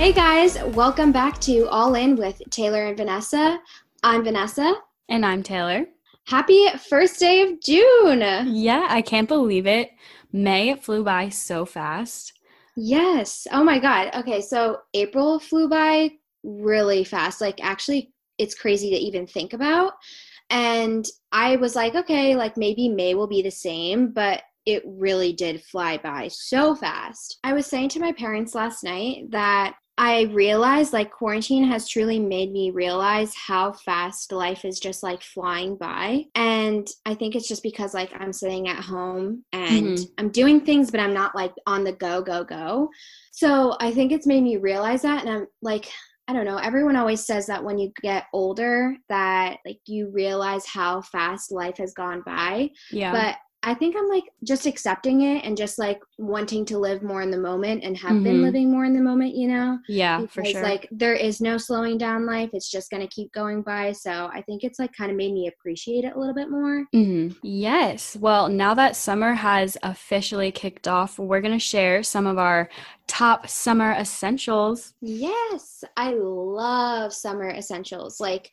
Hey guys, welcome back to All In with Taylor and Vanessa. I'm Vanessa. And I'm Taylor. Happy first day of June. Yeah, I can't believe it. May flew by so fast. Yes. Oh my God. Okay, so April flew by really fast. Like, actually, it's crazy to even think about. And I was like, okay, like maybe May will be the same, but it really did fly by so fast. I was saying to my parents last night that I realized like quarantine has truly made me realize how fast life is just like flying by. And I think it's just because like I'm sitting at home and mm-hmm. I'm doing things, but I'm not like on the go, go, go. So I think it's made me realize that. And I'm like, I don't know, everyone always says that when you get older that like you realize how fast life has gone by. Yeah. But I think I'm like just accepting it and just like wanting to live more in the moment and have mm-hmm. been living more in the moment, you know? Yeah, because, for sure. Like there is no slowing down life. It's just going to keep going by. So I think it's like kind of made me appreciate it a little bit more. Mm-hmm. Yes. Well, now that summer has officially kicked off, we're going to share some of our top summer essentials. Yes. I love summer essentials. Like,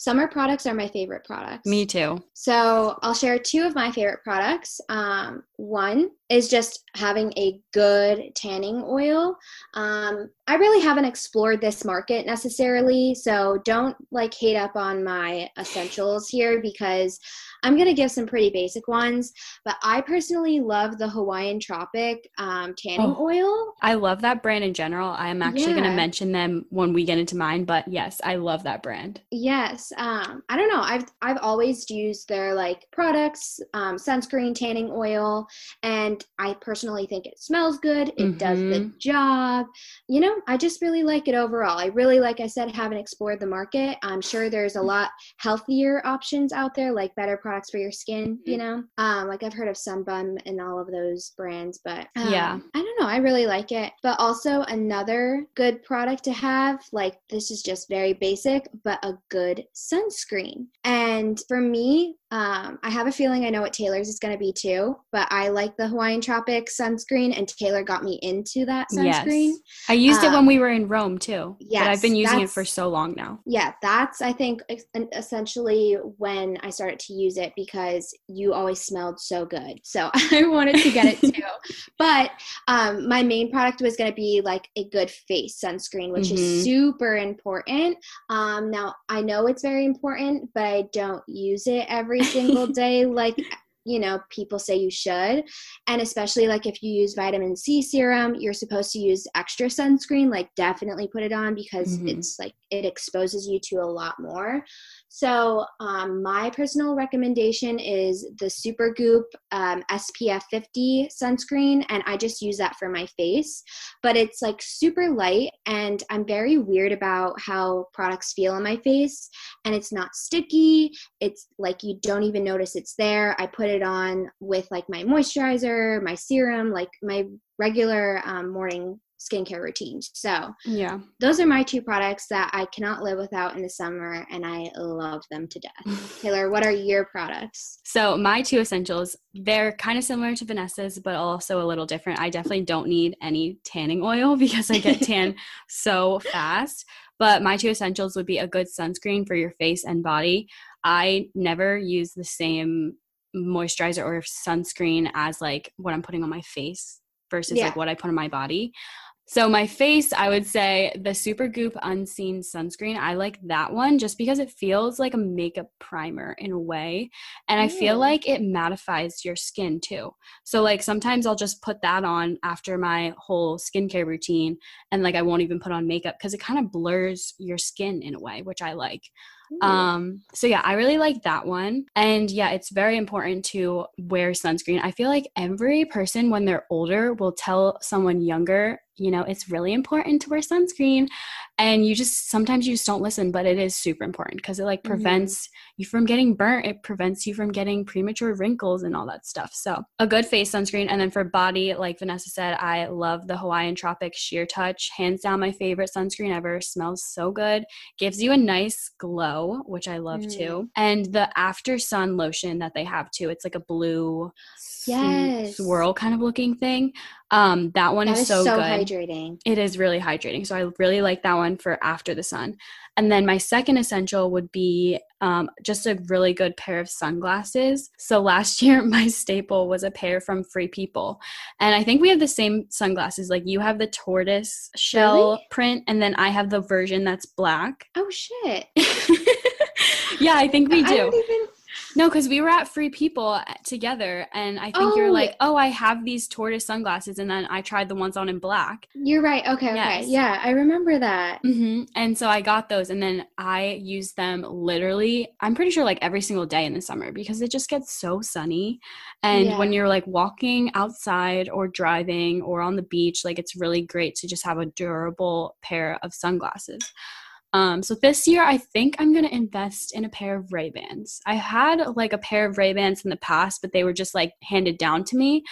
Summer products are my favorite products. Me too. So I'll share two of my favorite products. Um, one is just having a good tanning oil. Um, I really haven't explored this market necessarily, so don't like hate up on my essentials here because I'm going to give some pretty basic ones, but I personally love the Hawaiian Tropic um, tanning oh, oil. I love that brand in general. I'm actually yeah. going to mention them when we get into mine, but yes, I love that brand. Yes. Um, I don't know. I've, I've always used their like products, um, sunscreen, tanning oil, and I personally think it smells good. It mm-hmm. does the mm-hmm. job. You know, I just really like it overall. I really, like I said, haven't explored the market. I'm sure there's a lot healthier options out there, like better products for your skin, you mm-hmm. know? Um, like I've heard of Sun Bum and all of those brands, but um, yeah, I don't know. I really like it. But also another good product to have, like this is just very basic, but a good sunscreen. And for me, um, I have a feeling I know what Taylor's is going to be too, but I like the Hawaiian Tropic sunscreen, and Taylor got me into that sunscreen. Yes. I used um, it when um, we were in Rome too. Yeah, I've been using it for so long now. Yeah, that's I think essentially when I started to use it because you always smelled so good, so I wanted to get it too. but um, my main product was going to be like a good face sunscreen, which mm-hmm. is super important. Um, now I know it's very important, but I don't use it every single day like you know people say you should and especially like if you use vitamin c serum you're supposed to use extra sunscreen like definitely put it on because mm-hmm. it's like it exposes you to a lot more so, um, my personal recommendation is the Supergoop um, SPF 50 sunscreen, and I just use that for my face. But it's like super light, and I'm very weird about how products feel on my face. And it's not sticky, it's like you don't even notice it's there. I put it on with like my moisturizer, my serum, like my regular um, morning skincare routine. So, yeah, those are my two products that I cannot live without in the summer, and I love them to death. Taylor, what are your products? So, my two essentials, they're kind of similar to Vanessa's, but also a little different. I definitely don't need any tanning oil because I get tan so fast. But my two essentials would be a good sunscreen for your face and body. I never use the same moisturizer or sunscreen as like what I'm putting on my face versus yeah. like what I put on my body. So my face, I would say the Supergoop Unseen Sunscreen. I like that one just because it feels like a makeup primer in a way, and I feel mm. like it mattifies your skin too. So like sometimes I'll just put that on after my whole skincare routine, and like I won't even put on makeup because it kind of blurs your skin in a way, which I like. Um, so yeah, I really like that one. And yeah, it's very important to wear sunscreen. I feel like every person when they're older will tell someone younger, you know, it's really important to wear sunscreen. And you just sometimes you just don't listen, but it is super important because it like mm-hmm. prevents mm-hmm. you from getting burnt. It prevents you from getting premature wrinkles and all that stuff. So a good face sunscreen. And then for body, like Vanessa said, I love the Hawaiian Tropic Sheer Touch. Hands down my favorite sunscreen ever. Smells so good. Gives you a nice glow which I love mm. too. And the after sun lotion that they have too. It's like a blue yes. swirl kind of looking thing. Um, that one That is, is so, so good. hydrating. It is really hydrating. So I really like that one for after the sun. And then my second essential would be um, just a really good pair of sunglasses. So last year, my staple was a pair from Free People. And I think we have the same sunglasses. Like you have the tortoise shell Really? print, and then I have the version that's black. Oh shit. yeah, I think we I do. No, because we were at Free People uh, together, and I think you're Oh. like, oh, I have these tortoise sunglasses, and then I tried the ones on in black. You're right. Okay, okay. Yeah, I remember that. hmm And so I got those, and then I use them literally. I'm pretty sure like every single day in the summer because it just gets so sunny. And when you're like walking outside or driving or on the beach, like it's really great to just have a durable pair of sunglasses. Um, so this year, I think I'm gonna invest in a pair of Ray Bans. I had like a pair of Ray Bans in the past, but they were just like handed down to me.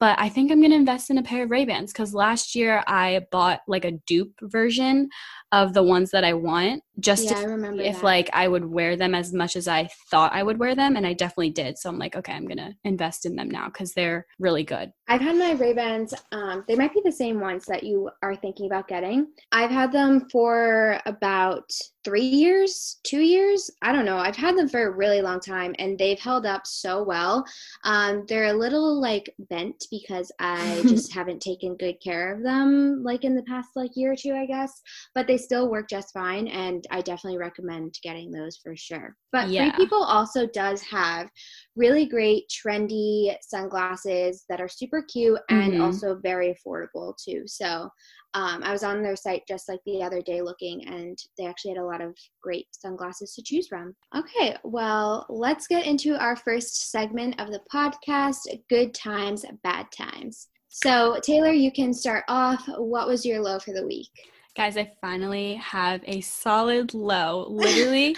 But I think I'm gonna invest in a pair of Ray Bans because last year I bought like a dupe version of the ones that I want just Yeah, to if that. like I would wear them as much as I thought I would wear them, and I definitely did. So I'm like, okay, I'm gonna invest in them now because they're really good. I've had my Ray Bans. Um, they might be the same ones that you are thinking about getting. I've had them for about three years, two years. I don't know. I've had them for a really long time, and they've held up so well. Um, they're a little like bent because I just haven't taken good care of them like in the past like year or two, I guess. But they still work just fine, and I definitely recommend getting those for sure. But Yeah. Free People also does have really great trendy sunglasses that are super cute and Mhm. also very affordable too. So um, I was on their site just like the other day looking, and they actually had a lot of great sunglasses to choose from. Okay, well, let's get into our first segment of the podcast Good Times, Bad Times. So, Taylor, you can start off. What was your low for the week? Guys, I finally have a solid low. Literally,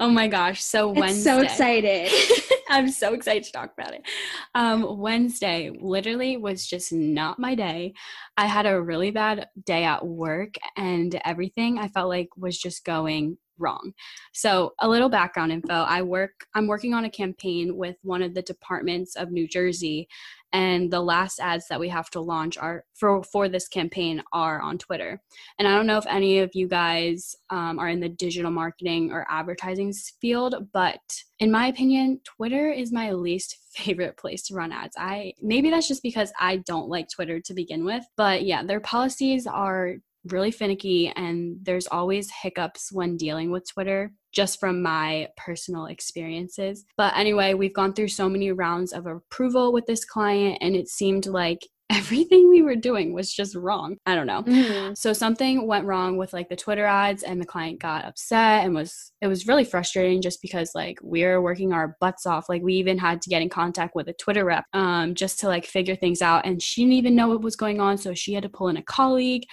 oh my gosh! So Wednesday. so excited. I'm so excited to talk about it. Um, Wednesday literally was just not my day. I had a really bad day at work, and everything I felt like was just going wrong. So, a little background info. I work I'm working on a campaign with one of the departments of New Jersey and the last ads that we have to launch are for for this campaign are on Twitter. And I don't know if any of you guys um, are in the digital marketing or advertising field, but in my opinion, Twitter is my least favorite place to run ads. I maybe that's just because I don't like Twitter to begin with, but yeah, their policies are really finicky and there's always hiccups when dealing with Twitter just from my personal experiences. But anyway, we've gone through so many rounds of approval with this client and it seemed like everything we were doing was just wrong. I don't know. Mhm. So something went wrong with like the Twitter ads and the client got upset and was it was really frustrating just because like we're working our butts off. Like we even had to get in contact with a Twitter rep um just to like figure things out and she didn't even know what was going on so she had to pull in a colleague.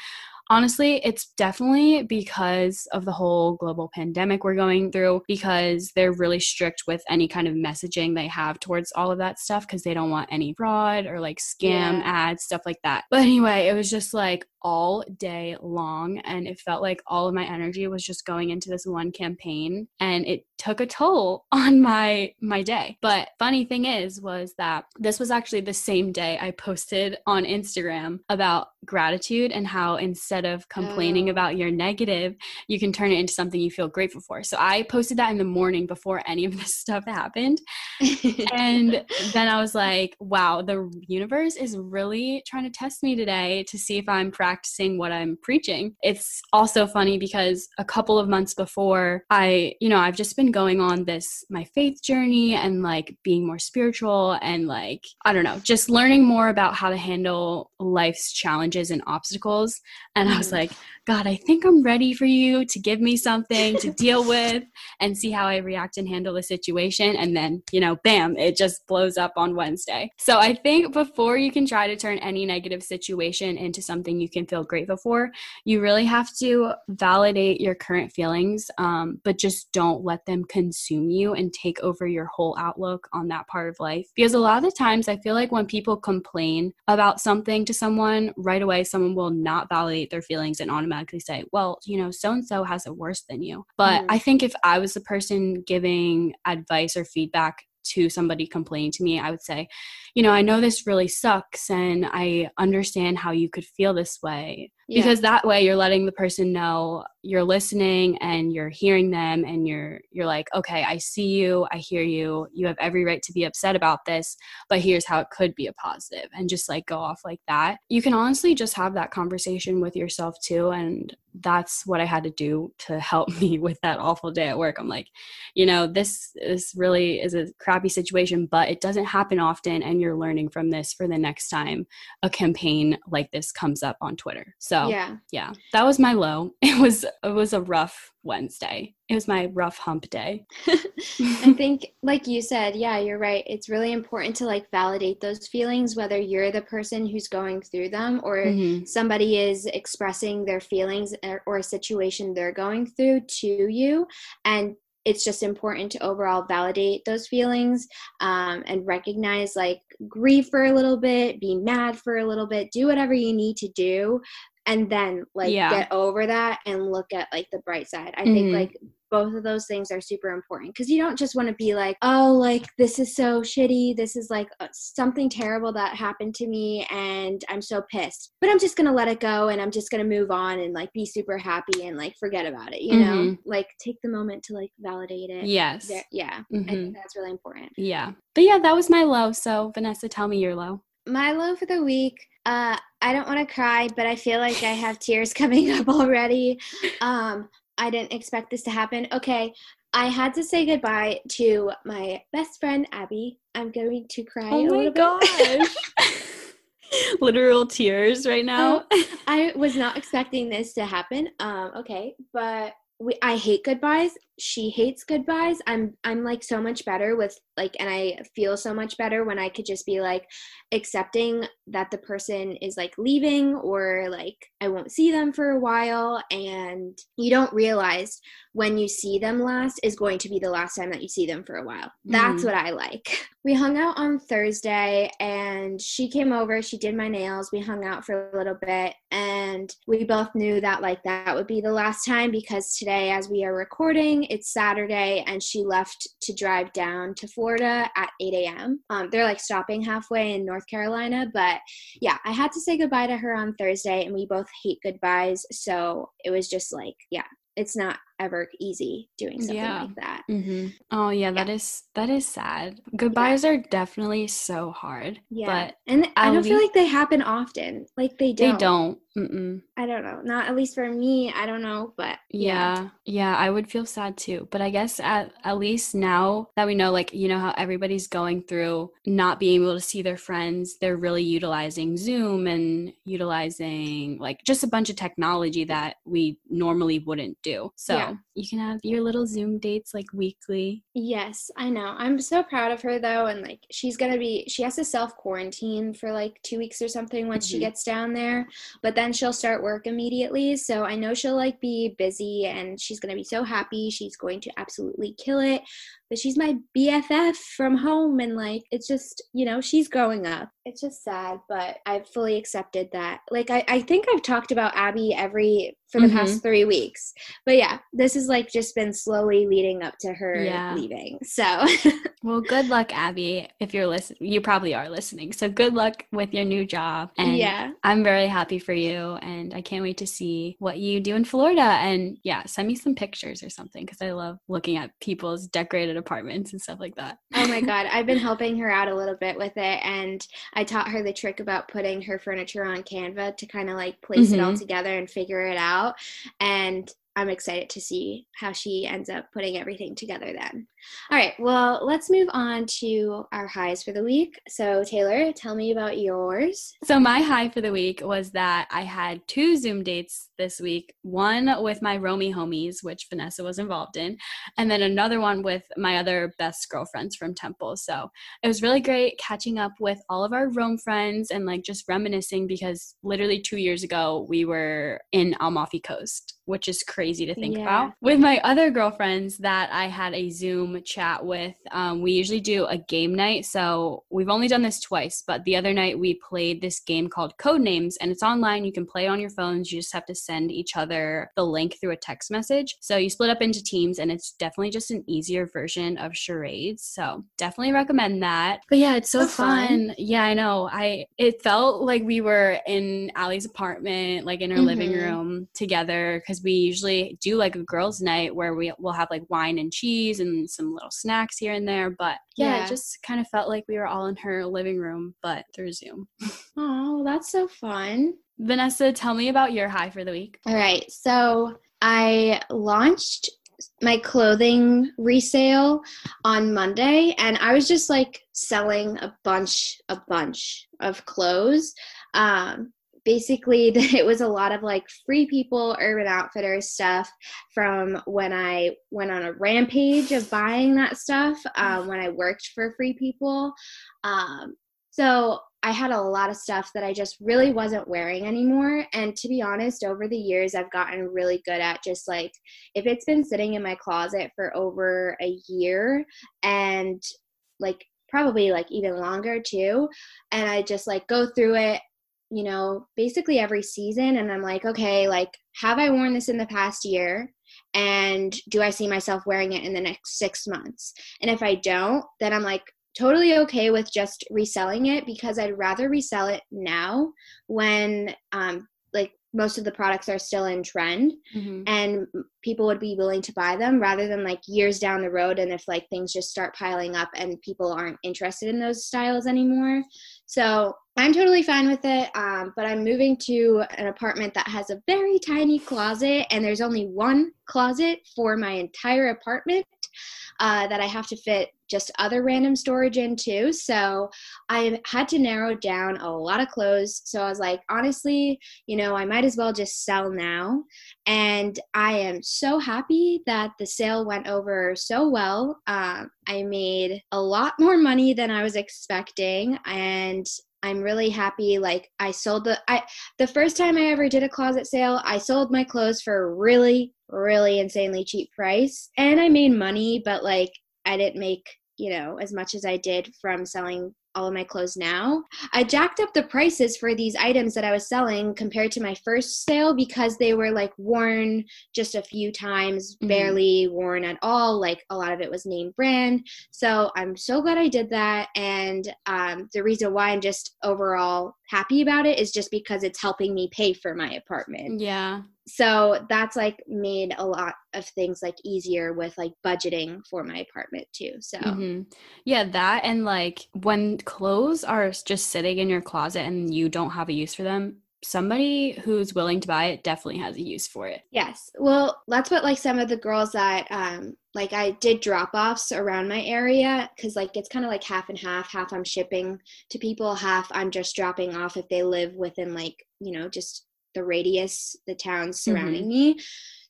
Honestly, it's definitely because of the whole global pandemic we're going through because they're really strict with any kind of messaging they have towards all of that stuff because they don't want any fraud or like scam Yeah. ads, stuff like that. But anyway, it was just like all day long and it felt like all of my energy was just going into this one campaign and it took a toll on my my day. But funny thing is was that this was actually the same day I posted on Instagram about gratitude and how instead of complaining Oh. about your negative, you can turn it into something you feel grateful for. So I posted that in the morning before any of this stuff happened and then I was like, wow, the universe is really trying to test me today to see if I'm practicing what I'm preaching. It's also funny because a couple of months before, I, you know, I've just been going on this my faith journey and like being more spiritual and like, I don't know, just learning more about how to handle life's challenges and obstacles. And I was Mhm. like, God, I think I'm ready for you to give me something to deal with and see how I react and handle the situation. And then, you know, bam, it just blows up on Wednesday. So I think before you can try to turn any negative situation into something you can feel grateful for, you really have to validate your current feelings, um, but just don't let them consume you and take over your whole outlook on that part of life. Because a lot of the times, I feel like when people complain about something to someone, right away, someone will not validate their feelings and automatically say, well, you know, so and so has it worse than you. But Mhm. I think if I was the person giving advice or feedback to somebody complaining to me, I would say, you know, I know this really sucks and I understand how you could feel this way. Yeah. Because that way you're letting the person know you're listening and you're hearing them and you're you're like, okay, I see you, I hear you, you have every right to be upset about this, but here's how it could be a positive and just like go off like that. You can honestly just have that conversation with yourself too and that's what I had to do to help me with that awful day at work. I'm like, you know, this this really is a crappy situation, but it doesn't happen often and you're learning from this for the next time a campaign like this comes up on Twitter. So, yeah. Yeah. That was my low. It was it was a rough Wednesday. It was my rough hump day. I think like you said, yeah, you're right. It's really important to like validate those feelings whether you're the person who's going through them or mm-hmm. somebody is expressing their feelings or, or a situation they're going through to you and it's just important to overall validate those feelings um, and recognize like grieve for a little bit be mad for a little bit do whatever you need to do and then like yeah. get over that and look at like the bright side. I mm-hmm. think like both of those things are super important because you don't just want to be like, oh, like this is so shitty. This is like uh, something terrible that happened to me and I'm so pissed. But I'm just going to let it go and I'm just going to move on and like be super happy and like forget about it, you mm-hmm. know? Like take the moment to like validate it. Yes. There, yeah. Mm-hmm. I think that's really important. Yeah. But yeah, that was my low. So, Vanessa, tell me your low. My low for the week uh, I don't want to cry, but I feel like I have tears coming up already. Um, I didn't expect this to happen. Okay, I had to say goodbye to my best friend Abby. I'm going to cry. Oh my gosh. Literal tears right now. Oh, I was not expecting this to happen. Um, okay, but we I hate goodbyes. She hates goodbyes. I'm I'm like so much better with like and I feel so much better when I could just be like accepting that the person is like leaving or like I won't see them for a while and you don't realize when you see them last is going to be the last time that you see them for a while. That's mm. what I like. We hung out on Thursday and she came over, she did my nails, we hung out for a little bit and we both knew that like that would be the last time because today as we are recording, it's Saturday and she left to drive down to Florida at 8 a.m. Um, they're like stopping halfway in North Carolina, but yeah, I had to say goodbye to her on Thursday and we both hate goodbyes. So it was just like, yeah, it's not ever easy doing something yeah. like that. Mm-hmm. Oh yeah, yeah, that is that is sad. Goodbyes yeah. are definitely so hard. Yeah, but and I don't feel like they happen often. Like they don't. They don't. Mm-mm. I don't know. Not at least for me. I don't know, but yeah. yeah, yeah, I would feel sad too. But I guess at at least now that we know, like you know how everybody's going through not being able to see their friends, they're really utilizing Zoom and utilizing like just a bunch of technology that we normally wouldn't do. So. Yeah you can have your little Zoom dates like weekly. Yes, I know. I'm so proud of her though. And like, she's going to be, she has to self quarantine for like two weeks or something once mm-hmm. she gets down there. But then she'll start work immediately. So I know she'll like be busy and she's going to be so happy. She's going to absolutely kill it but she's my BFF from home and like it's just, you know, she's growing up. It's just sad, but I've fully accepted that. Like I, I think I've talked about Abby every for the mm-hmm. past three weeks. But yeah, this has like just been slowly leading up to her yeah. leaving. So Well, good luck, Abby. If you're listening you probably are listening. So good luck with your new job. And yeah. I'm very happy for you and I can't wait to see what you do in Florida. And yeah, send me some pictures or something because I love looking at people's decorated apartments and stuff like that. oh my god, I've been helping her out a little bit with it and I taught her the trick about putting her furniture on Canva to kind of like place mm-hmm. it all mm-hmm. together and figure it out and I'm excited to see how she ends up putting everything together then. All right, well, let's move on to our highs for the week. So, Taylor, tell me about yours. So, my high for the week was that I had two Zoom dates this week one with my Romy homies, which Vanessa was involved in, and then another one with my other best girlfriends from Temple. So, it was really great catching up with all of our Rome friends and like just reminiscing because literally two years ago we were in Amalfi Coast which is crazy to think Yeah. about. With my other girlfriends that I had a Zoom chat with, um, we usually do a game night. So we've only done this twice, but the other night we played this game called Codenames, and it's online. You can play it on your phones. You just have to send each other the link through a text message. So you split up into teams, and it's definitely just an easier version of charades. So definitely recommend that. But yeah, it's so fun. fun. Yeah, I know. I it felt like we were in Allie's apartment, like in her living Mhm. room together, because we usually do like a girls' night where we will have like wine and cheese and some little snacks here and there. But yeah, Yeah. it just kind of felt like we were all in her living room, but through Zoom. Oh, that's so fun. Vanessa, tell me about your high for the week. All right. So I launched my clothing resale on Monday and I was just like selling a bunch, a bunch of clothes. Um, basically, it was a lot of like free people, Urban Outfitters stuff from when I went on a rampage of buying that stuff um, when I worked for free people. Um, so I had a lot of stuff that I just really wasn't wearing anymore. And to be honest, over the years, I've gotten really good at just like, if it's been sitting in my closet for over a year and like probably like even longer too, and I just like go through it, you know, basically every season. And I'm like, okay, like, have I worn this in the past year? And do I see myself wearing it in the next six months? And if I don't, then I'm like, totally okay with just reselling it because I'd rather resell it now when um, like most of the products are still in trend Mm-hmm. and people would be willing to buy them rather than like years down the road and if like things just start piling up and people aren't interested in those styles anymore so i'm totally fine with it um, but i'm moving to an apartment that has a very tiny closet and there's only one closet for my entire apartment uh, that i have to fit just other random storage in too. so i had to narrow down a lot of clothes so i was like honestly you know i might as well just sell now and I am so happy that the sale went over so well. Um, I made a lot more money than I was expecting, and I'm really happy. Like I sold the I the first time I ever did a closet sale, I sold my clothes for a really really insanely cheap price, and I made money, but like I didn't make you know as much as I did from selling all of my clothes now. I jacked up the prices for these items that I was selling compared to my first sale because they were like worn just a few times, Mhm. barely worn at all. Like a lot of it was name brand. So I'm so glad I did that. And um, the reason why I'm just overall happy about it is just because it's helping me pay for my apartment. Yeah. So that's like made a lot of things like easier with like budgeting for my apartment too. So hmm Yeah, that and like when clothes are just sitting in your closet and you don't have a use for them, somebody who's willing to buy it definitely has a use for it. Yes. Well, that's what like some of the girls that um like I did drop offs around my area cuz like it's kind of like half and half, half I'm shipping to people, half I'm just dropping off if they live within like, you know, just the radius, the towns surrounding me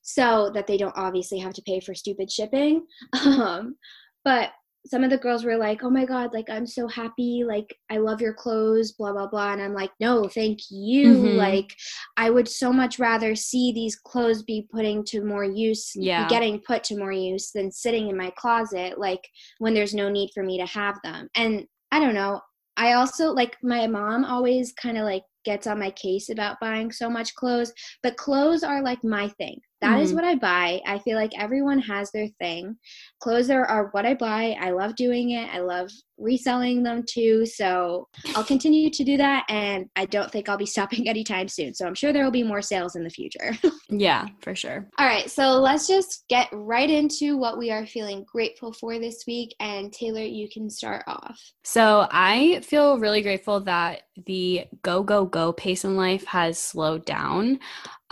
so that they don't obviously have to pay for stupid shipping. Um but some of the girls were like, "Oh my god, like I'm so happy, like I love your clothes, blah blah blah." And I'm like, "No, thank you. Mhm. Like I would so much rather see these clothes be putting to more use, Yeah. getting put to more use than sitting in my closet like when there's no need for me to have them." And I don't know. I also like my mom always kind of like gets on my case about buying so much clothes, but clothes are like my thing. That is Mhm. what I buy. I feel like everyone has their thing. Clothes are, are what I buy. I love doing it. I love reselling them too. So I'll continue to do that. And I don't think I'll be stopping anytime soon. So I'm sure there will be more sales in the future. Yeah, for sure. All right. So let's just get right into what we are feeling grateful for this week. And Taylor, you can start off. So I feel really grateful that the go, go, go pace in life has slowed down.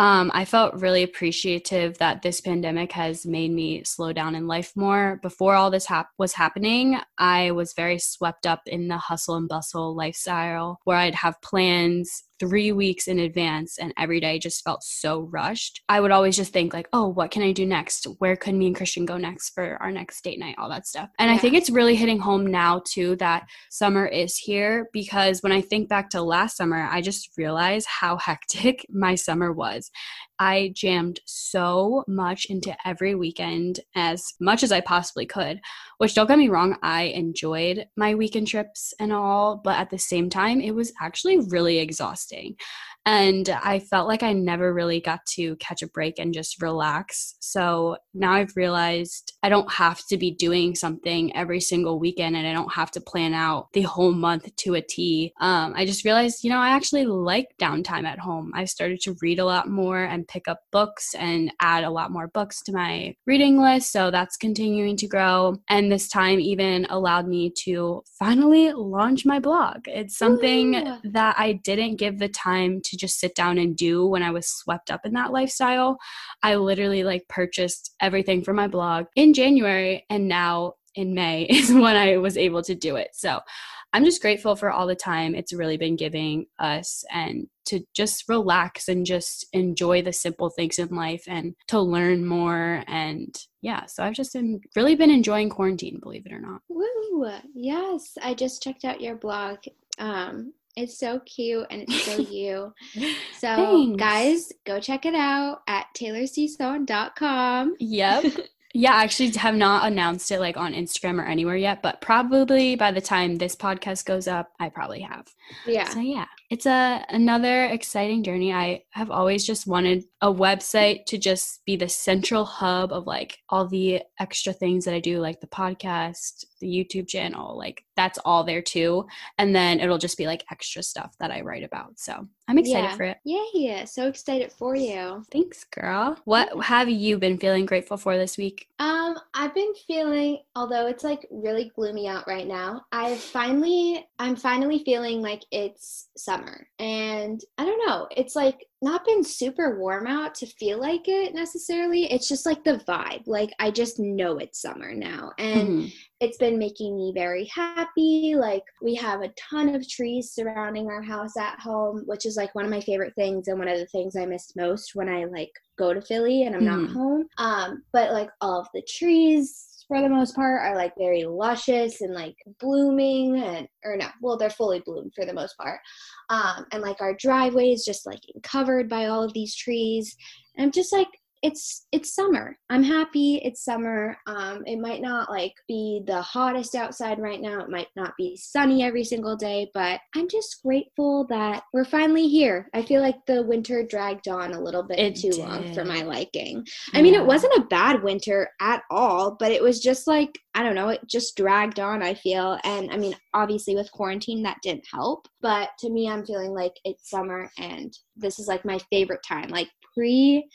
Um, I felt really appreciative that this pandemic has made me slow down in life more. Before all this hap- was happening, I was very swept up in the hustle and bustle lifestyle where I'd have plans three weeks in advance and every day just felt so rushed. I would always just think like, oh, what can I do next? Where could me and Christian go next for our next date night? All that stuff. And I think it's really hitting home now too that summer is here because when I think back to last summer, I just realized how hectic my summer was. I jammed so much into every weekend as much as I possibly could, which don't get me wrong, I enjoyed my weekend trips and all, but at the same time, it was actually really exhausting. And I felt like I never really got to catch a break and just relax. So now I've realized I don't have to be doing something every single weekend and I don't have to plan out the whole month to a T. Um, I just realized, you know, I actually like downtime at home. I've started to read a lot more and pick up books and add a lot more books to my reading list. So that's continuing to grow. And this time even allowed me to finally launch my blog. It's something Ooh. that I didn't give the time to just sit down and do when I was swept up in that lifestyle. I literally like purchased everything for my blog in January and now in May is when I was able to do it. So I'm just grateful for all the time it's really been giving us and to just relax and just enjoy the simple things in life and to learn more. And yeah, so I've just been, really been enjoying quarantine, believe it or not. Woo! Yes, I just checked out your blog. Um, it's so cute and it's so you. So, Thanks. guys, go check it out at taylorcson.com. Yep. Yeah, I actually have not announced it like on Instagram or anywhere yet, but probably by the time this podcast goes up, I probably have. Yeah. So yeah, it's a another exciting journey. I have always just wanted a website to just be the central hub of like all the extra things that I do, like the podcast, the YouTube channel, like that's all there too. And then it'll just be like extra stuff that I write about. So I'm excited yeah. for it. Yeah, yeah. So excited for you. Thanks, girl. What have you been feeling grateful for this week? Um, I've been feeling, although it's like really gloomy out right now, i've finally, I'm finally feeling like it's summer. And I don't know, it's like not been super warm out to feel like it necessarily. It's just like the vibe. Like I just know it's summer now. And mm-hmm. it's been making me very happy. Like we have a ton of trees surrounding our house at home, which is like one of my favorite things and one of the things I miss most when I like go to Philly and I'm mm-hmm. not home. Um, but like all of the trees for the most part are like very luscious and like blooming and or no well they're fully bloomed for the most part. Um, and like our driveway is just like covered by all of these trees. And i'm just like it's it's summer. I'm happy it's summer. Um it might not like be the hottest outside right now. It might not be sunny every single day but i'm just grateful that we're finally here. I feel like the winter dragged on a little bit it too did. long for my liking. I mean it wasn't a bad winter at all but it was just like i don't know it just dragged on i feel. And i mean obviously with quarantine that didn't help but to me i'm feeling like it's summer and this is like my favorite time. Like pre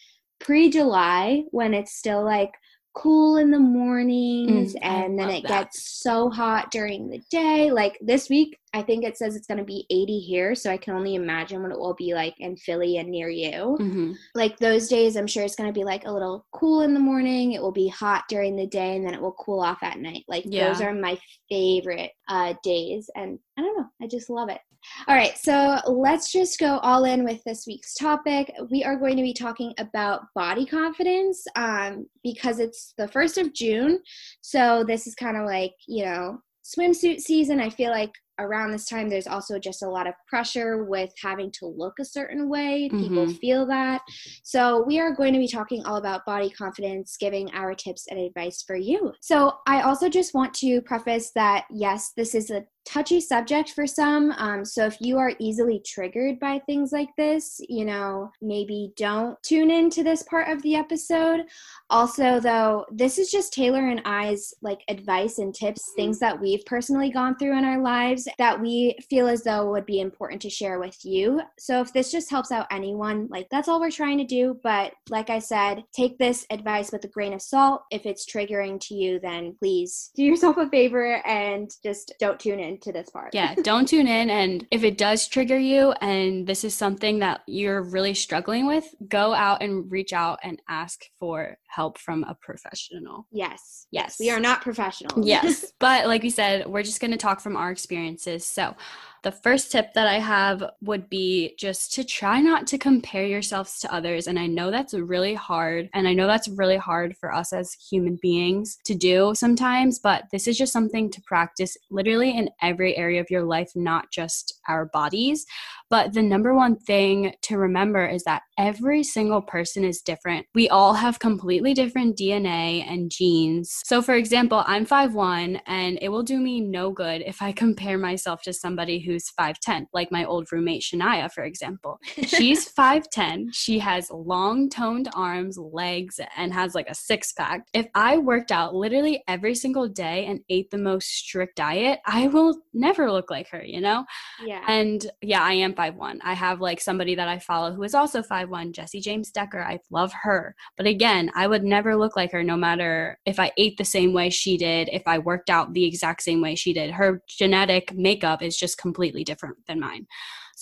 pre July when it's still like cool in the mornings mm, and then it that. gets so hot during the day. Like this week, I think it says it's going to be 80 here. So I can only imagine what it will be like in Philly and near you. Mm-hmm. Like those days, I'm sure it's going to be like a little cool in the morning. It will be hot during the day and then it will cool off at night. Like yeah. those are my favorite uh, days. And I don't know, I just love it. All right, so let's just go all in with this week's topic. We are going to be talking about body confidence um, because it's the 1st of June. So this is kind of like, you know, swimsuit season. I feel like around this time there's also just a lot of pressure with having to look a certain way people mm-hmm. feel that so we are going to be talking all about body confidence giving our tips and advice for you so i also just want to preface that yes this is a touchy subject for some. Um, so if you are easily triggered by things like this, you know, maybe don't tune into this part of the episode. Also, though, this is just Taylor and I's like advice and tips, things that we've personally gone through in our lives that we feel as though would be important to share with you. So if this just helps out anyone, like that's all we're trying to do. But like I said, take this advice with a grain of salt. If it's triggering to you, then please do yourself a favor and just don't tune in to this part. yeah, don't tune in. And if it does trigger you and this is something that you're really struggling with, go out and reach out and ask for help from a professional. Yes. Yes. We are not professionals. yes. But like we said, we're just going to talk from our experiences. So, The first tip that I have would be just to try not to compare yourselves to others. And I know that's really hard. And I know that's really hard for us as human beings to do sometimes, but this is just something to practice literally in every area of your life, not just our bodies. But the number one thing to remember is that every single person is different. We all have completely different DNA and genes. So, for example, I'm 5'1, and it will do me no good if I compare myself to somebody who's 5'10, like my old roommate Shania, for example. She's 5'10, she has long toned arms, legs, and has like a six pack. If I worked out literally every single day and ate the most strict diet, I will never look like her, you know? Yeah. And yeah, I am five one. I have like somebody that I follow who is also five one, Jessie James Decker. I love her. But again, I would never look like her no matter if I ate the same way she did, if I worked out the exact same way she did. Her genetic makeup is just completely different than mine.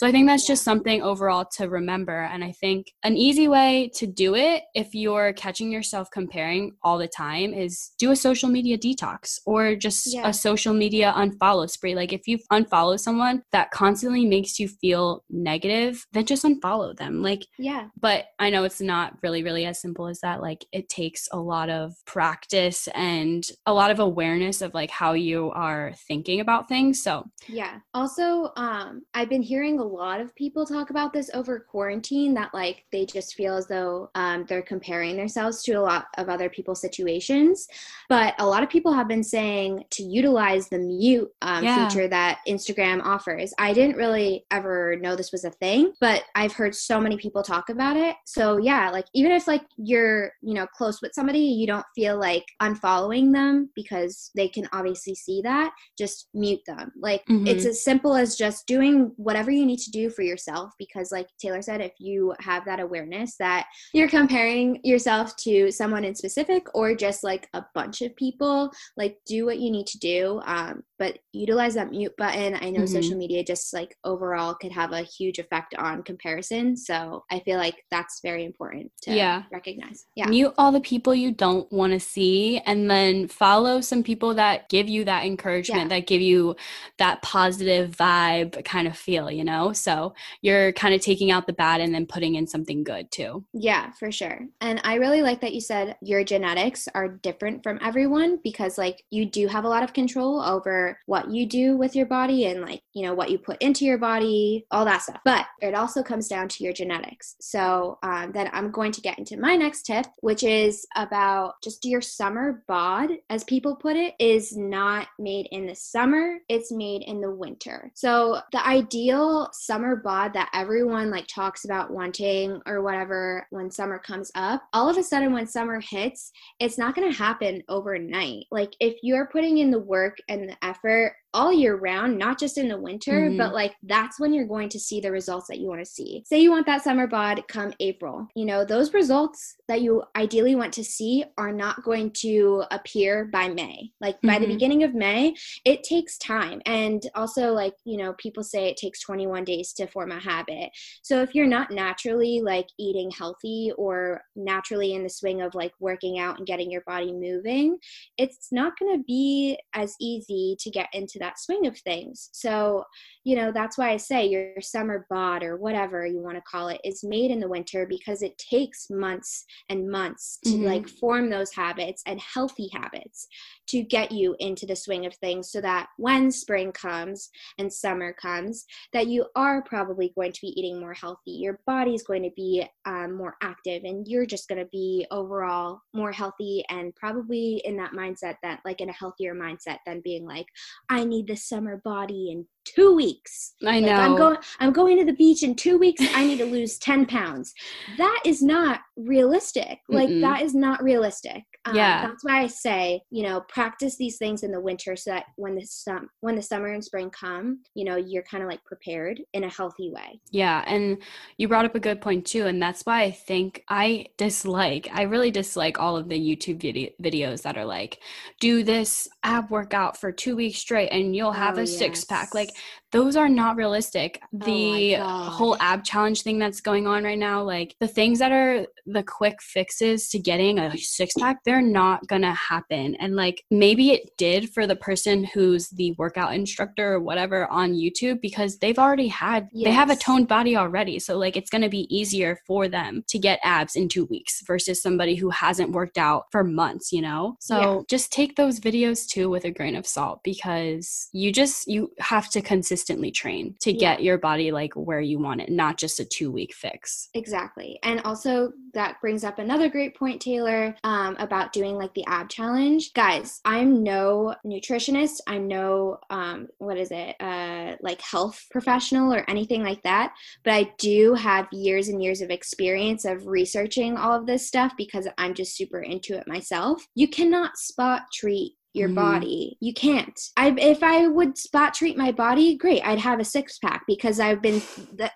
So I think that's just something overall to remember. And I think an easy way to do it if you're catching yourself comparing all the time is do a social media detox or just Yeah. a social media unfollow spree. Like if you unfollow someone that constantly makes you feel negative, then just unfollow them. Like Yeah. but I know it's not really, really as simple as that. Like it takes a lot of practice and a lot of awareness of like how you are thinking about things. So Yeah. Also, um, I've been hearing a lot of people talk about this over quarantine that like they just feel as though um, they're comparing themselves to a lot of other people's situations. But a lot of people have been saying to utilize the mute um, Yeah. feature that Instagram offers. I didn't really ever know this was a thing, but I've heard so many people talk about it. So yeah, like even if like you're you know close with somebody, you don't feel like unfollowing them because they can obviously see that. Just mute them. Like Mhm. it's as simple as just doing whatever you need to do for yourself because like taylor said if you have that awareness that you're comparing yourself to someone in specific or just like a bunch of people like do what you need to do um, but utilize that mute button i know Mhm. social media just like overall could have a huge effect on comparison so i feel like that's very important to Yeah. recognize yeah mute all the people you don't want to see and then follow some people that give you that encouragement, Yeah. that give you that positive vibe kind of feel, you know? So you're kind of taking out the bad and then putting in something good too. Yeah, for sure. And I really like that you said your genetics are different from everyone because, like, you do have a lot of control over what you do with your body and, like, you know, what you put into your body, all that stuff. But it also comes down to your genetics. So um, then I'm going to get into my next tip, which is about just your summer bod, as people put it, is not made in the summer, it's made in the winter. So the ideal summer bod that everyone like talks about wanting or whatever when summer comes up, all of a sudden when summer hits, it's not going to happen overnight. Like if you're putting in the work and the effort effort all year round, not just in the winter, Mhm. but like that's when you're going to see the results that you want to see. Say you want that summer bod come April. You know, those results that you ideally want to see are not going to appear by May. Like by the Mhm. beginning of May, it takes time. And also like, you know, people say it takes 21 days to form a habit. So if you're not naturally like eating healthy or naturally in the swing of like working out and getting your body moving, it's not going to be as easy to get into that swing of things. So, you know, that's why I say your summer bod or whatever you want to call it is made in the winter because it takes months and months to Mhm. like form those habits and healthy habits to get you into the swing of things so that when spring comes and summer comes that you are probably going to be eating more healthy. Your body's going to be um, more active and you're just going to be overall more healthy and probably in that mindset that like in a healthier mindset than being like i need this summer body in two weeks I like, know. I'm going I'm going to the beach in 2 weeks I need to lose 10 pounds. That is not realistic. Like Mm-mm. that is not realistic. Um, Yeah. that's why I say, you know, practice these things in the winter so that when the sum- when the summer and spring come, you know, you're kind of like prepared in a healthy way. Yeah, and you brought up a good point too, and that's why I think I dislike, I really dislike all of the YouTube video- videos that are like, do this ab workout for two weeks straight and you'll have Oh, a six pack. Like, like those are not realistic. Oh The whole ab challenge thing that's going on right now, like the things that are the quick fixes to getting a six pack, they're not gonna happen. And like maybe it did for the person who's the workout instructor or whatever on YouTube because they've already had they have a toned body already. So like it's gonna be easier for them to get abs in two weeks versus somebody who hasn't worked out for months, you know? So Yeah. just take those videos too with a grain of salt because you just you have to consistently train to Yeah. get your body like where you want it, not just a two week fix. Exactly. And also, that brings up another great point, Taylor, um, about doing like the ab challenge. Guys, I'm no nutritionist. I'm no, um, what is it, uh, like health professional or anything like that. But I do have years and years of experience of researching all of this stuff because I'm just super into it myself. You cannot spot treat your Mhm. body. You can't. I if I would spot treat my body, great. I'd have a six pack because I've been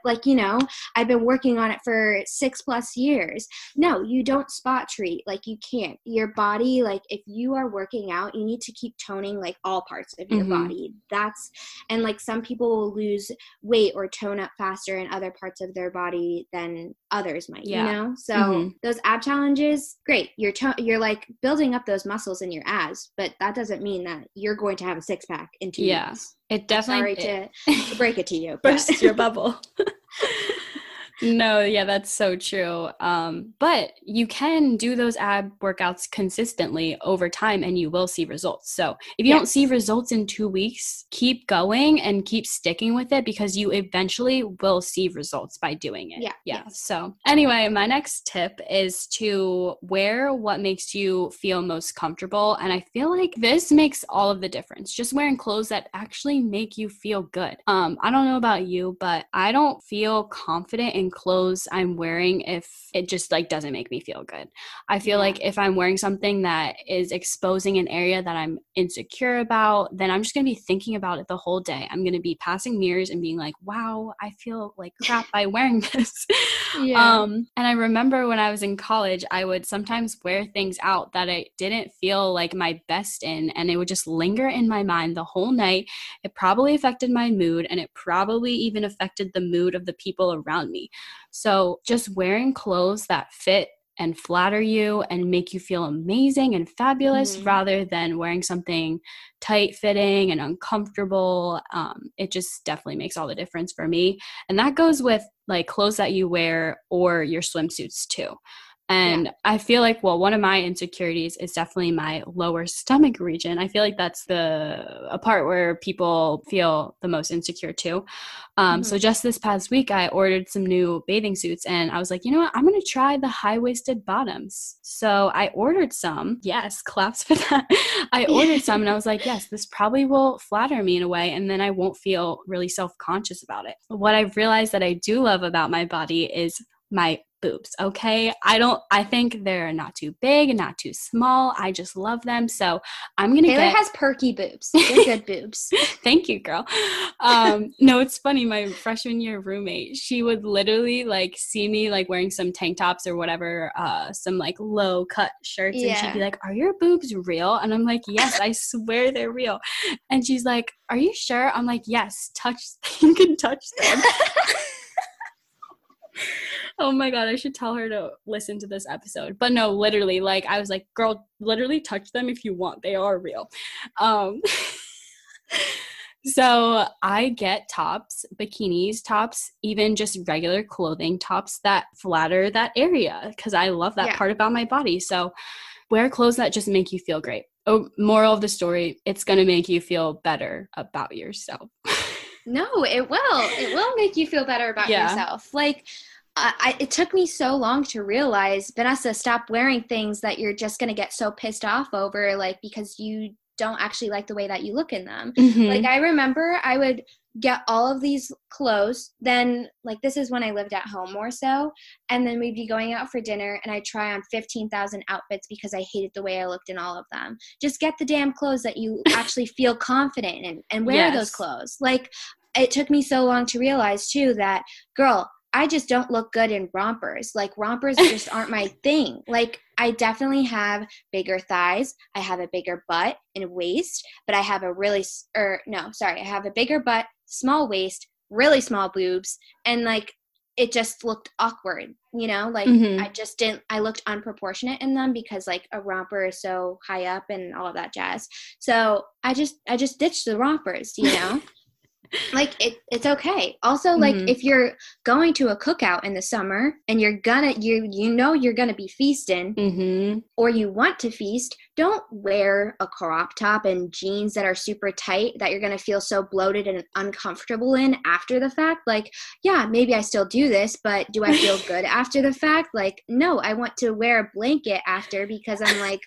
like you know I've been working on it for six plus years. No, you don't spot treat. Like you can't. Your body, like if you are working out, you need to keep toning like all parts of your Mhm. body. That's and like some people will lose weight or tone up faster in other parts of their body than others might. Yeah. You know, so Mhm. those ab challenges, great. You're to- you're like building up those muscles in your abs, but that doesn't mean that you're going to have a six pack in two Yeah. weeks. It definitely Sorry to, to break it to you. burst your bubble. no, yeah, that's so true. Um, but you can do those ab workouts consistently over time and you will see results. So if you don't see results in two weeks, keep going and keep sticking with it because you eventually will see results by doing it. Yeah, Yeah. yes. So anyway, my next tip is to wear what makes you feel most comfortable. And I feel like this makes all of the difference. Just wearing clothes that actually make you feel good. Um, I don't know about you, but I don't feel confident in clothes I'm wearing if it just like doesn't make me feel good. I feel Yeah. like if I'm wearing something that is exposing an area that I'm insecure about, then I'm just gonna be thinking about it the whole day. I'm gonna be passing mirrors and being like, wow, I feel like crap by wearing this. Yeah. Um, and I remember when I was in college, I would sometimes wear things out that I didn't feel like my best in, and it would just linger in my mind the whole night. It probably affected my mood, and it probably even affected the mood of the people around me. So, just wearing clothes that fit and flatter you and make you feel amazing and fabulous Mhm. rather than wearing something tight fitting and uncomfortable. Um, it just definitely makes all the difference for me. And that goes with like clothes that you wear or your swimsuits too. And I feel like, well, one of my insecurities is definitely my lower stomach region. I feel like that's the a part where people feel the most insecure too. Um, So just this past week, I ordered some new bathing suits, and I was like, you know what? I'm gonna try the high waisted bottoms. So I ordered some. Yes, claps for that. I ordered some, and I was like, yes, this probably will flatter me in a way, and then I won't feel really self conscious about it. What I've realized that I do love about my body is my boobs okay? I don't i think they're not too big and not too small. I just love them so i'm gonna Taylor get has perky boobs. They're good boobs. thank you girl. Um no it's funny my freshman year roommate she would literally like see me like wearing some tank tops or whatever uh some like low cut shirts and she'd be like are your boobs real? And i'm like yes i swear they're real. And she's like are you sure? I'm like yes touch you can touch them Oh my god, I should tell her to listen to this episode. But no, literally, like I was like, girl, literally touch them if you want. They are real. Um So I get tops, bikinis, tops, even just regular clothing tops that flatter that area because I love that Yeah. part about my body. So wear clothes that just make you feel great. Oh, moral of the story, it's going to make you feel better about yourself. No, it will. It will make you feel better about Yeah. yourself. Like, I, I, it took me so long to realize, Vanessa, stop wearing things that you're just going to get so pissed off over, like, because you don't actually like the way that you look in them. Mhm. Like, I remember I would get all of these clothes. Then, like, this is when I lived at home more so. And then we'd be going out for dinner, and I'd try on 15,000 outfits because I hated the way I looked in all of them. Just get the damn clothes that you actually feel confident in and wear those clothes. Like, it took me so long to realize, too, that, girl, I just don't look good in rompers. Like, rompers just aren't my thing. Like, I definitely have bigger thighs. I have a bigger butt and waist, but I have a really, or no, sorry, I have a bigger butt small waist, really small boobs, and like it just looked awkward, you know? Like Mhm. I just didn't I looked unproportionate in them because like a romper is so high up and all of that jazz. So I just I just ditched the rompers, you know? like it it's okay. Also like Mhm. if you're going to a cookout in the summer and you're gonna you you know you're gonna be feasting Mhm. or you want to feast, don't wear a crop top and jeans that are super tight that you're to feel so bloated and uncomfortable in after the fact. Like, yeah, maybe I still do this, but do I feel good after the fact? Like, no, I want to wear a blanket after because I'm like,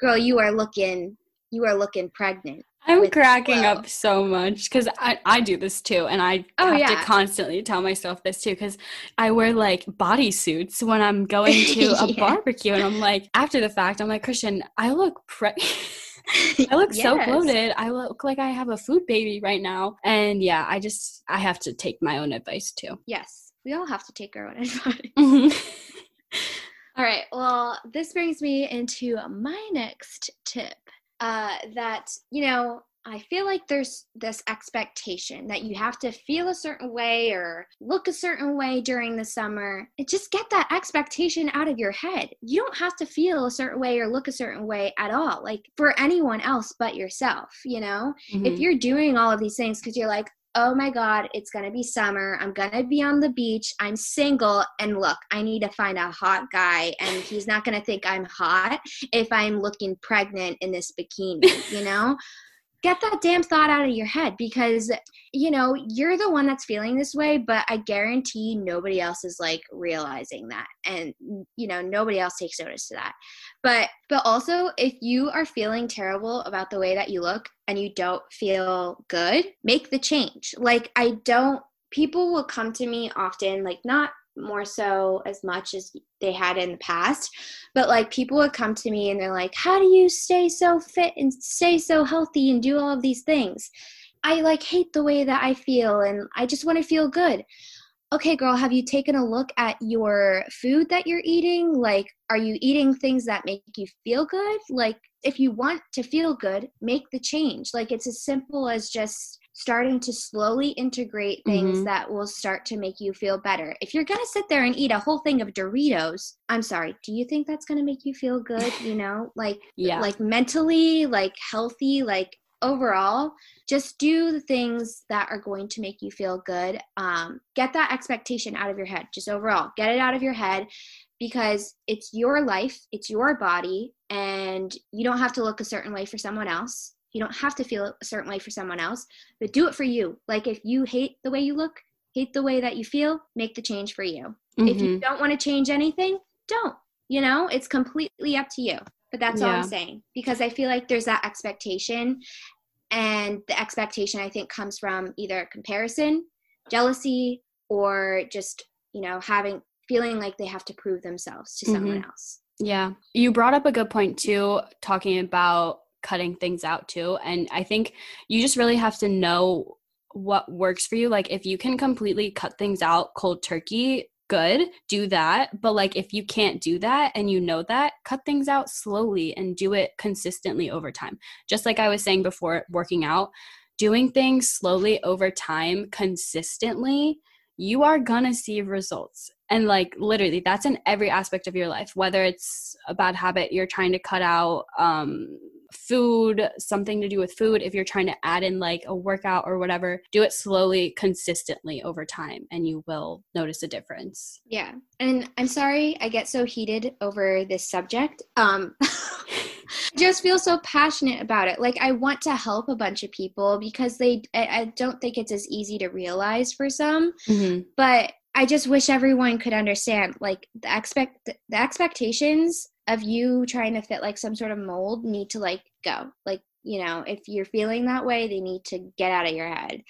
girl, you are looking you are looking pregnant. I'm cracking flow. up so much because I, I do this too. And I Oh, have yeah. to constantly tell myself this too because I wear like bodysuits when I'm going to a barbecue. And I'm like, after the fact, I'm like, Christian, I look pre- I look so bloated. I look like I have a food baby right now. And yeah, I just, I have to take my own advice too. Yes, we all have to take our own advice. Mhm. All right. Well, this brings me into my next tip. Uh, that you know, I feel like there's this expectation that you have to feel a certain way or look a certain way during the summer. Just get that expectation out of your head. You don't have to feel a certain way or look a certain way at all. Like for anyone else but yourself. You know, if Mhm. you're doing all of these things because you're like oh my god it's gonna be summer. I'm gonna be on the beach. I'm single. And look i need to find a hot guy and he's not gonna think i'm hot if i'm looking pregnant in this bikini you know get that damn thought out of your head because you know you're the one that's feeling this way but i guarantee nobody else is like realizing that and you know nobody else takes notice to that. But but also if you are feeling terrible about the way that you look and you don't feel good make the change. Like i don't people will come to me often like not more so as much as they had in the past. But like people would come to me and they're like how do you stay so fit and stay so healthy and do all of these things? I like hate the way that i feel and i just want to feel good. Okay girl have you taken a look at your food that you're eating? Like are you eating things that make you feel good? Like if you want to feel good make the change. Like it's as simple as just starting to slowly integrate things Mhm. that will start to make you feel better if you're going to sit there and eat a whole thing of doritos i'm sorry do you think that's going to make you feel good you know like yeah. like mentally like healthy like overall just do the things that are going to make you feel good um, get that expectation out of your head just overall get it out of your head because it's your life it's your body and you don't have to look a certain way for someone else you don't have to feel a certain way for someone else but do it for you. Like if you hate the way you look hate the way that you feel make the change for you. If you Mhm. don't want to change anything don't you know? It's completely up to you but that's all i'm saying because i feel like there's that expectation and the expectation i think comes from either comparison jealousy or just you know having feeling like they have to prove themselves to someone else. Yeah. You brought up a good point too, talking about cutting things out too. And I think you just really have to know what works for you. Like if you can completely cut things out cold turkey, good, do that. But like if you can't do that and you know that, cut things out slowly and do it consistently over time. Just like I was saying before, working out, doing things slowly over time consistently you are gonna see results. And like literally, that's in every aspect of your life, whether it's a bad habit you're trying to cut out, um, food, something to do with food, if you're trying to add in like a workout or whatever, do it slowly, consistently over time, and you will notice a difference. yeah. And i'm sorry i get so heated over this subject. Um I just feel so passionate about it. Like i want to help a bunch of people because they I, I don't think it's as easy to realize for some but I just wish everyone could understand like the expect the expectations of you trying to fit like some sort of mold need to like go. Like, you know, if you're feeling that way, they need to get out of your head.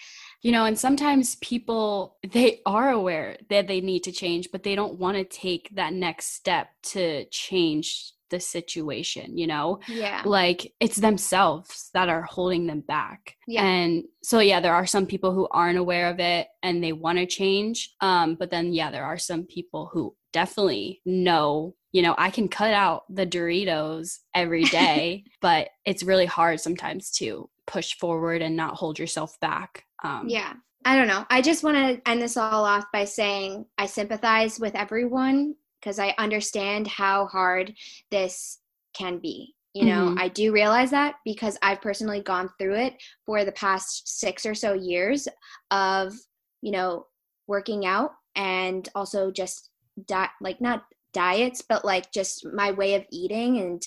You know, and sometimes people they are aware that they need to change, but they don't want to take that next step to change the situation, you know? Yeah. Like it's themselves that are holding them back. Yeah. And so yeah, there are some people who aren't aware of it and they want to change. Um, but then yeah, there are some people who definitely know you know, I can cut out the Doritos every day, but it's really hard sometimes to push forward and not hold yourself back. Um, Yeah. I don't know. I just want to end this all off by saying I sympathize with everyone because I understand how hard this can be. You know, Mhm. I do realize that because I've personally gone through it for the past six or so years of, you know, working out and also just di- like not diets, but like just my way of eating and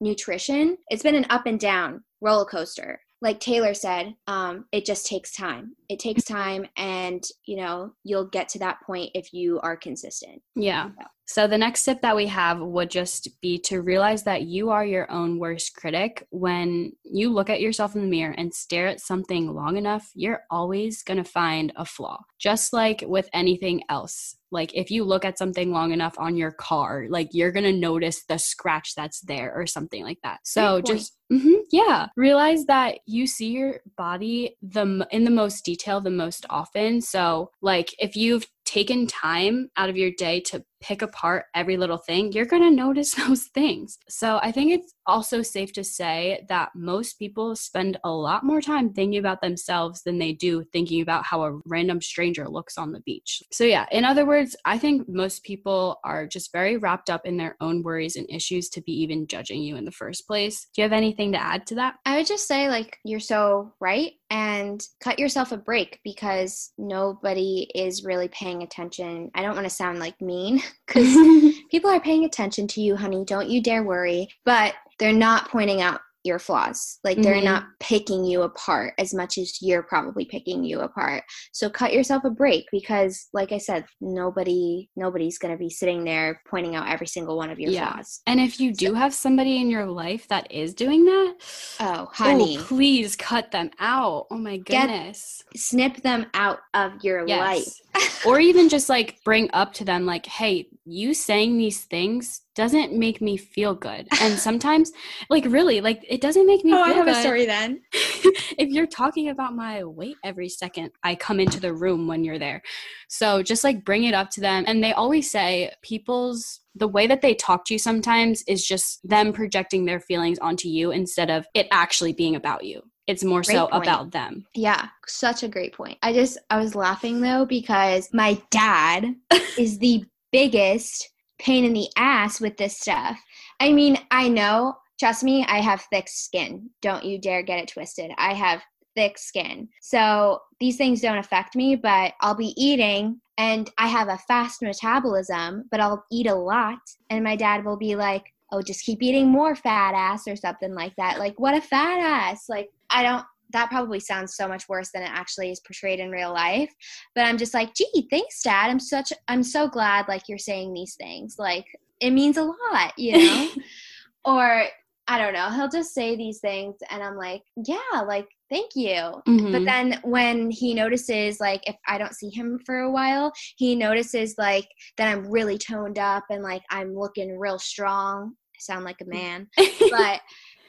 nutrition. It's been an up and down roller coaster. Like Taylor said, um, it just takes time. It takes time, and you know, you'll get to that point if you are consistent. Yeah. So the next tip that we have would just be to realize that you are your own worst critic. When you look at yourself in the mirror and stare at something long enough, you're always going to find a flaw. Just like with anything else. Like if you look at something long enough on your car, like you're going to notice the scratch that's there or something like that. So just Mhm, yeah, realize that you see your body the in the most detail the most often. So like if you've taken time out of your day to pick apart every little thing, you're going to notice those things. So I think it's also safe to say that most people spend a lot more time thinking about themselves than they do thinking about how a random stranger looks on the beach. So yeah, in other words, I think most people are just very wrapped up in their own worries and issues to be even judging you in the first place. Do you have anything to add to that? I would just say, like, you're so right, and cut yourself a break because nobody is really paying attention. I don't want to sound like mean because people are paying attention to you, honey. Don't you dare worry. But they're not pointing out your flaws. Like they're Mhm. not picking you apart as much as you're probably picking you apart. So cut yourself a break because like I said, nobody nobody's going to be sitting there pointing out every single one of your Yeah. flaws. And if you do have somebody in your life that is doing that, Oh, honey, oh, please cut them out. Oh my Get- goodness. snip them out of your life. Or even just like bring up to them like, "Hey, you saying these things doesn't make me feel good." And sometimes like really, like it doesn't make me Oh, feel I have good. a story then. if you're talking about my weight every second I come into the room when you're there. So just like bring it up to them. And they always say people's the way that they talk to you sometimes is just them projecting their feelings onto you instead of it actually being about you. It's more so point. about them. Yeah, such a great point. I just I was laughing though because my dad is the biggest pain in the ass with this stuff. I mean, I know, trust me, I have thick skin. Don't you dare get it twisted. I have thick skin. So these things don't affect me, but I'll be eating and I have a fast metabolism, but I'll eat a lot and my dad will be like, "Oh, just keep eating more fat ass" or something like that. Like, what a fat ass. Like, I don't that probably sounds so much worse than it actually is portrayed in real life but i'm just like gee thanks dad i'm such i'm so glad like you're saying these things like it means a lot you know or i don't know he'll just say these things and i'm like yeah like thank you but Mhm. then when he notices like if i don't see him for a while he notices like that i'm really toned up and like i'm looking real strong sound like a man but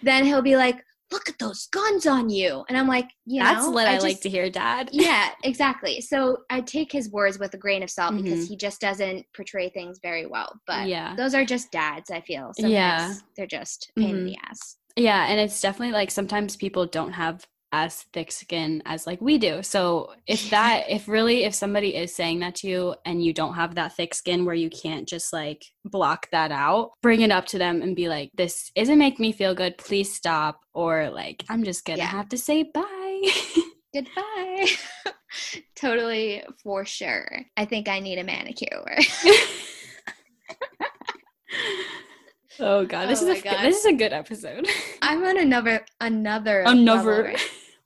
then he'll be like look at those guns on you and i'm like you That's know what I, just- like to hear, Dad. yeah exactly so i take his words with a grain of salt Mhm. because he just doesn't portray things very well but Yeah. those are just dads i feel sometimes Yeah. they're just pain in Mhm. the ass Yeah, and it's definitely like sometimes people don't have as thick skin as like we do. So if that if really if somebody is saying that to you and you don't have that thick skin where you can't just like block that out, bring it up to them and be like this isn't make me feel good, please stop or like I'm just going to Yeah. have to say bye. goodbye totally for sure i think i need a manicure oh god, this Oh is a God. this is a good episode. i'm on another another Another. right-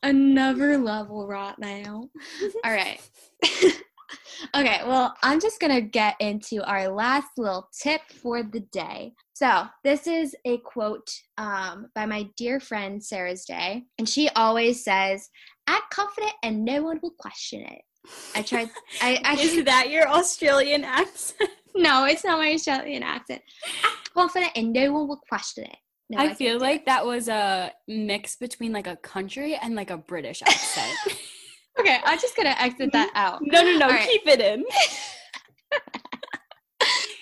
another level right now. All right okay well i'm just gonna get into our last little tip for the day. So this is a quote um, by my dear friend sarah's day and she always says act confident and no one will question it. I tried i, I is that your Australian accent? no it's not my australian accent. Act confident and no one will question it no, I can't feel like it. that was a mix between like a country and like a British accent. okay i'm just gonna exit that out no, no, no, All right. keep it in.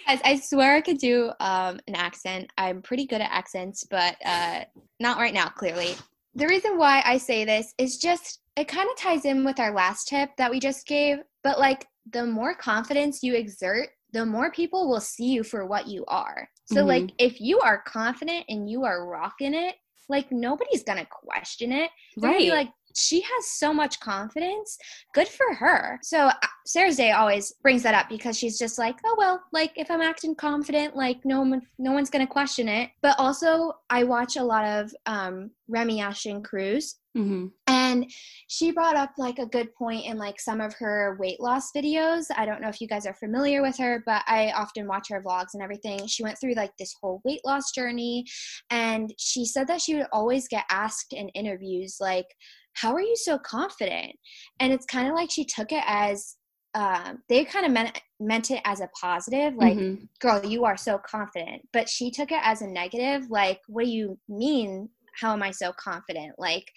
Guys, I swear I could do um, an accent. I'm pretty good at accents, but uh, not right now, clearly. The reason why I say this is just it kind of ties in with our last tip that we just gave, but like the more confidence you exert, the more people will see you for what you are. So, mm-hmm. like, if you are confident and you are rocking it, like nobody's gonna question it. They're right. like, she has so much confidence. Good for her. So uh, Sarah's Day always brings that up because she's just like, oh well, like if I'm acting confident, like no one, no one's gonna question it. But also, I watch a lot of um, Remi Ashten-Cruz, mm-hmm. and she brought up like a good point in like some of her weight loss videos. I don't know if you guys are familiar with her, but I often watch her vlogs and everything. She went through like this whole weight loss journey, and she said that she would always get asked in interviews like how are you so confident? And it's kind of like she took it as um, they kind of meant meant it as a positive, like, mm-hmm. girl, you are so confident. But she took it as a negative, like, what do you mean? How am I so confident? Like,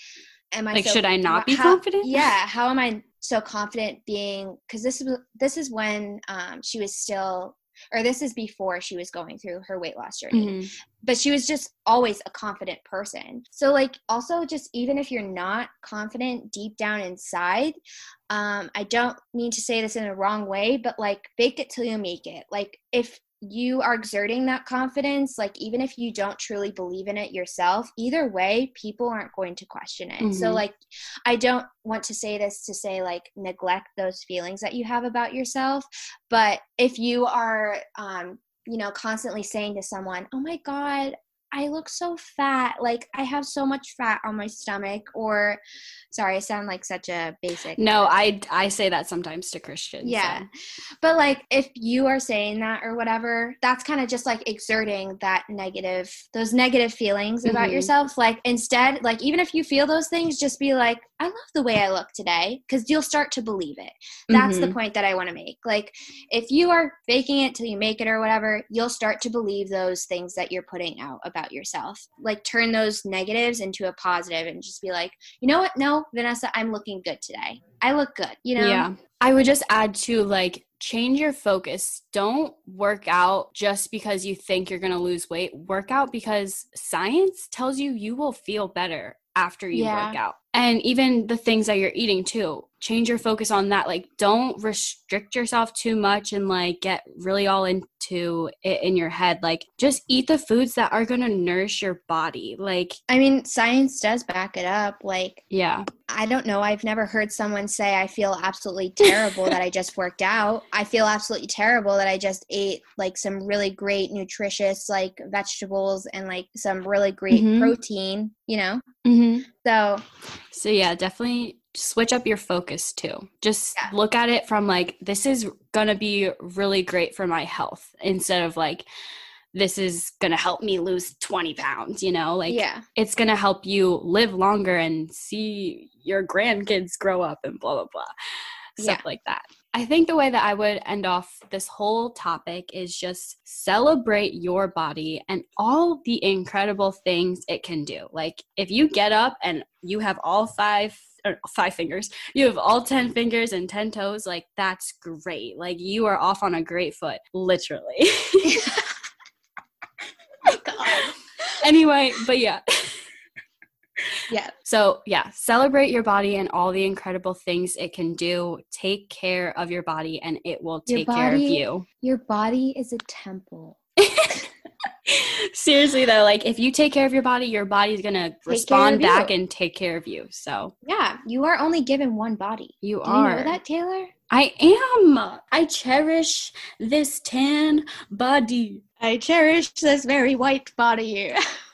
am I like, so, should I not be how, confident? Yeah. How am I so confident being? Because this is this is when um, she was still or this is before she was going through her weight loss journey. Mm-hmm. But she was just always a confident person. So, like, also, just even if you're not confident deep down inside, um, I don't mean to say this in a wrong way, but like, bake it till you make it. Like, if you are exerting that confidence, like even if you don't truly believe in it yourself, either way, people aren't going to question it. Mm-hmm. So, like, I don't want to say this to say, like, neglect those feelings that you have about yourself. But if you are, um, you know, constantly saying to someone, oh my God, I look so fat. Like I have so much fat on my stomach or sorry, I sound like such a basic. No, I I say that sometimes to Christians. Yeah. So. But like if you are saying that or whatever, that's kind of just like exerting that negative those negative feelings mm-hmm. about yourself. Like instead, like even if you feel those things, just be like, I love the way I look today because you'll start to believe it. That's mm-hmm. the point that I want to make. Like if you are faking it till you make it or whatever, you'll start to believe those things that you're putting out about yourself. Like turn those negatives into a positive and just be like, you know what? No, Vanessa, I'm looking good today. I look good, you know? Yeah. I would just add to like change your focus. Don't work out just because you think you're going to lose weight. Work out because science tells you you will feel better after you yeah. work out. And even the things that you're eating too change your focus on that like don't restrict yourself too much and like get really all into it in your head like just eat the foods that are going to nourish your body like i mean science does back it up like yeah i don't know i've never heard someone say i feel absolutely terrible that i just worked out i feel absolutely terrible that i just ate like some really great nutritious like vegetables and like some really great mm-hmm. protein you know mm-hmm. So so yeah definitely switch up your focus too. Just yeah. look at it from like, this is going to be really great for my health instead of like, this is going to help me lose 20 pounds, you know? Like, yeah. it's going to help you live longer and see your grandkids grow up and blah, blah, blah. Stuff yeah. like that. I think the way that I would end off this whole topic is just celebrate your body and all the incredible things it can do. Like, if you get up and you have all five five fingers you have all 10 fingers and 10 toes like that's great like you are off on a great foot literally oh God. anyway but yeah yeah so yeah celebrate your body and all the incredible things it can do take care of your body and it will take body, care of you your body is a temple Seriously though, like if you take care of your body, your body's gonna take respond back and take care of you. So yeah, you are only given one body. You Do are. You know that Taylor? I am. I cherish this tan body. I cherish this very white body.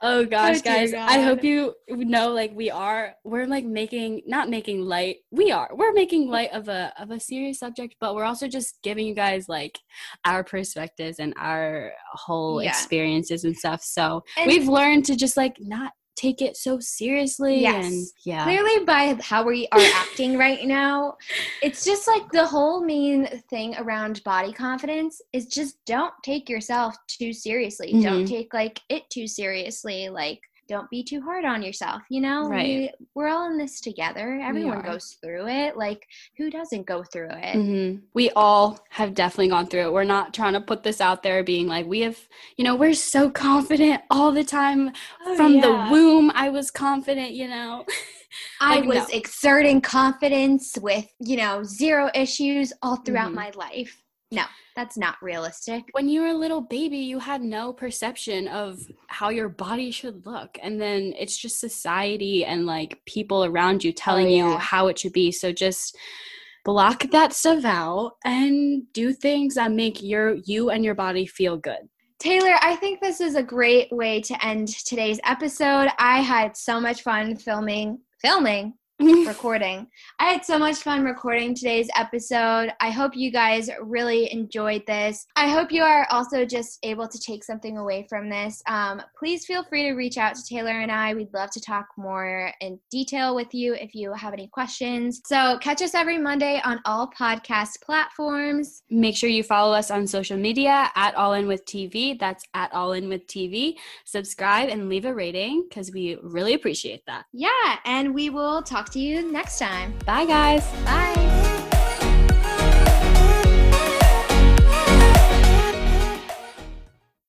Oh gosh, oh, guys. God. I hope you know like we are we're like making not making light. We are. We're making light of a of a serious subject, but we're also just giving you guys like our perspectives and our whole yeah. experiences and stuff. So, and we've learned to just like not take it so seriously. Yes. And yeah. Clearly, by how we are acting right now, it's just like the whole main thing around body confidence is just don't take yourself too seriously. Mm-hmm. Don't take like it too seriously. Like, don't be too hard on yourself you know right. we, are all in this together everyone goes through it like who doesn't go through it mm-hmm. we all have definitely gone through it we're not trying to put this out there being like we have you know we're so confident all the time oh, from yeah. the womb i was confident you know I was no. exerting confidence with, you know, zero issues all throughout Mhm. my life. No, that's not realistic. when you were a little baby, you had no perception of how your body should look. And then it's just society and like people around you telling oh, you yeah. how it should be. So just block that stuff out and do things that make your you and your body feel good. Taylor, I think this is a great way to end today's episode. I had so much fun filming, filming, recording. I had so much fun recording today's episode. I hope you guys really enjoyed this. I hope you are also just able to take something away from this. Um, please feel free to reach out to Taylor and I. We'd love to talk more in detail with you if you have any questions. So, catch us every Monday on all podcast platforms. Make sure you follow us on social media at All In With TV. That's at All In With TV. Subscribe and leave a rating because we really appreciate that. Yeah, and we will talk to you next time. Bye, guys. Bye.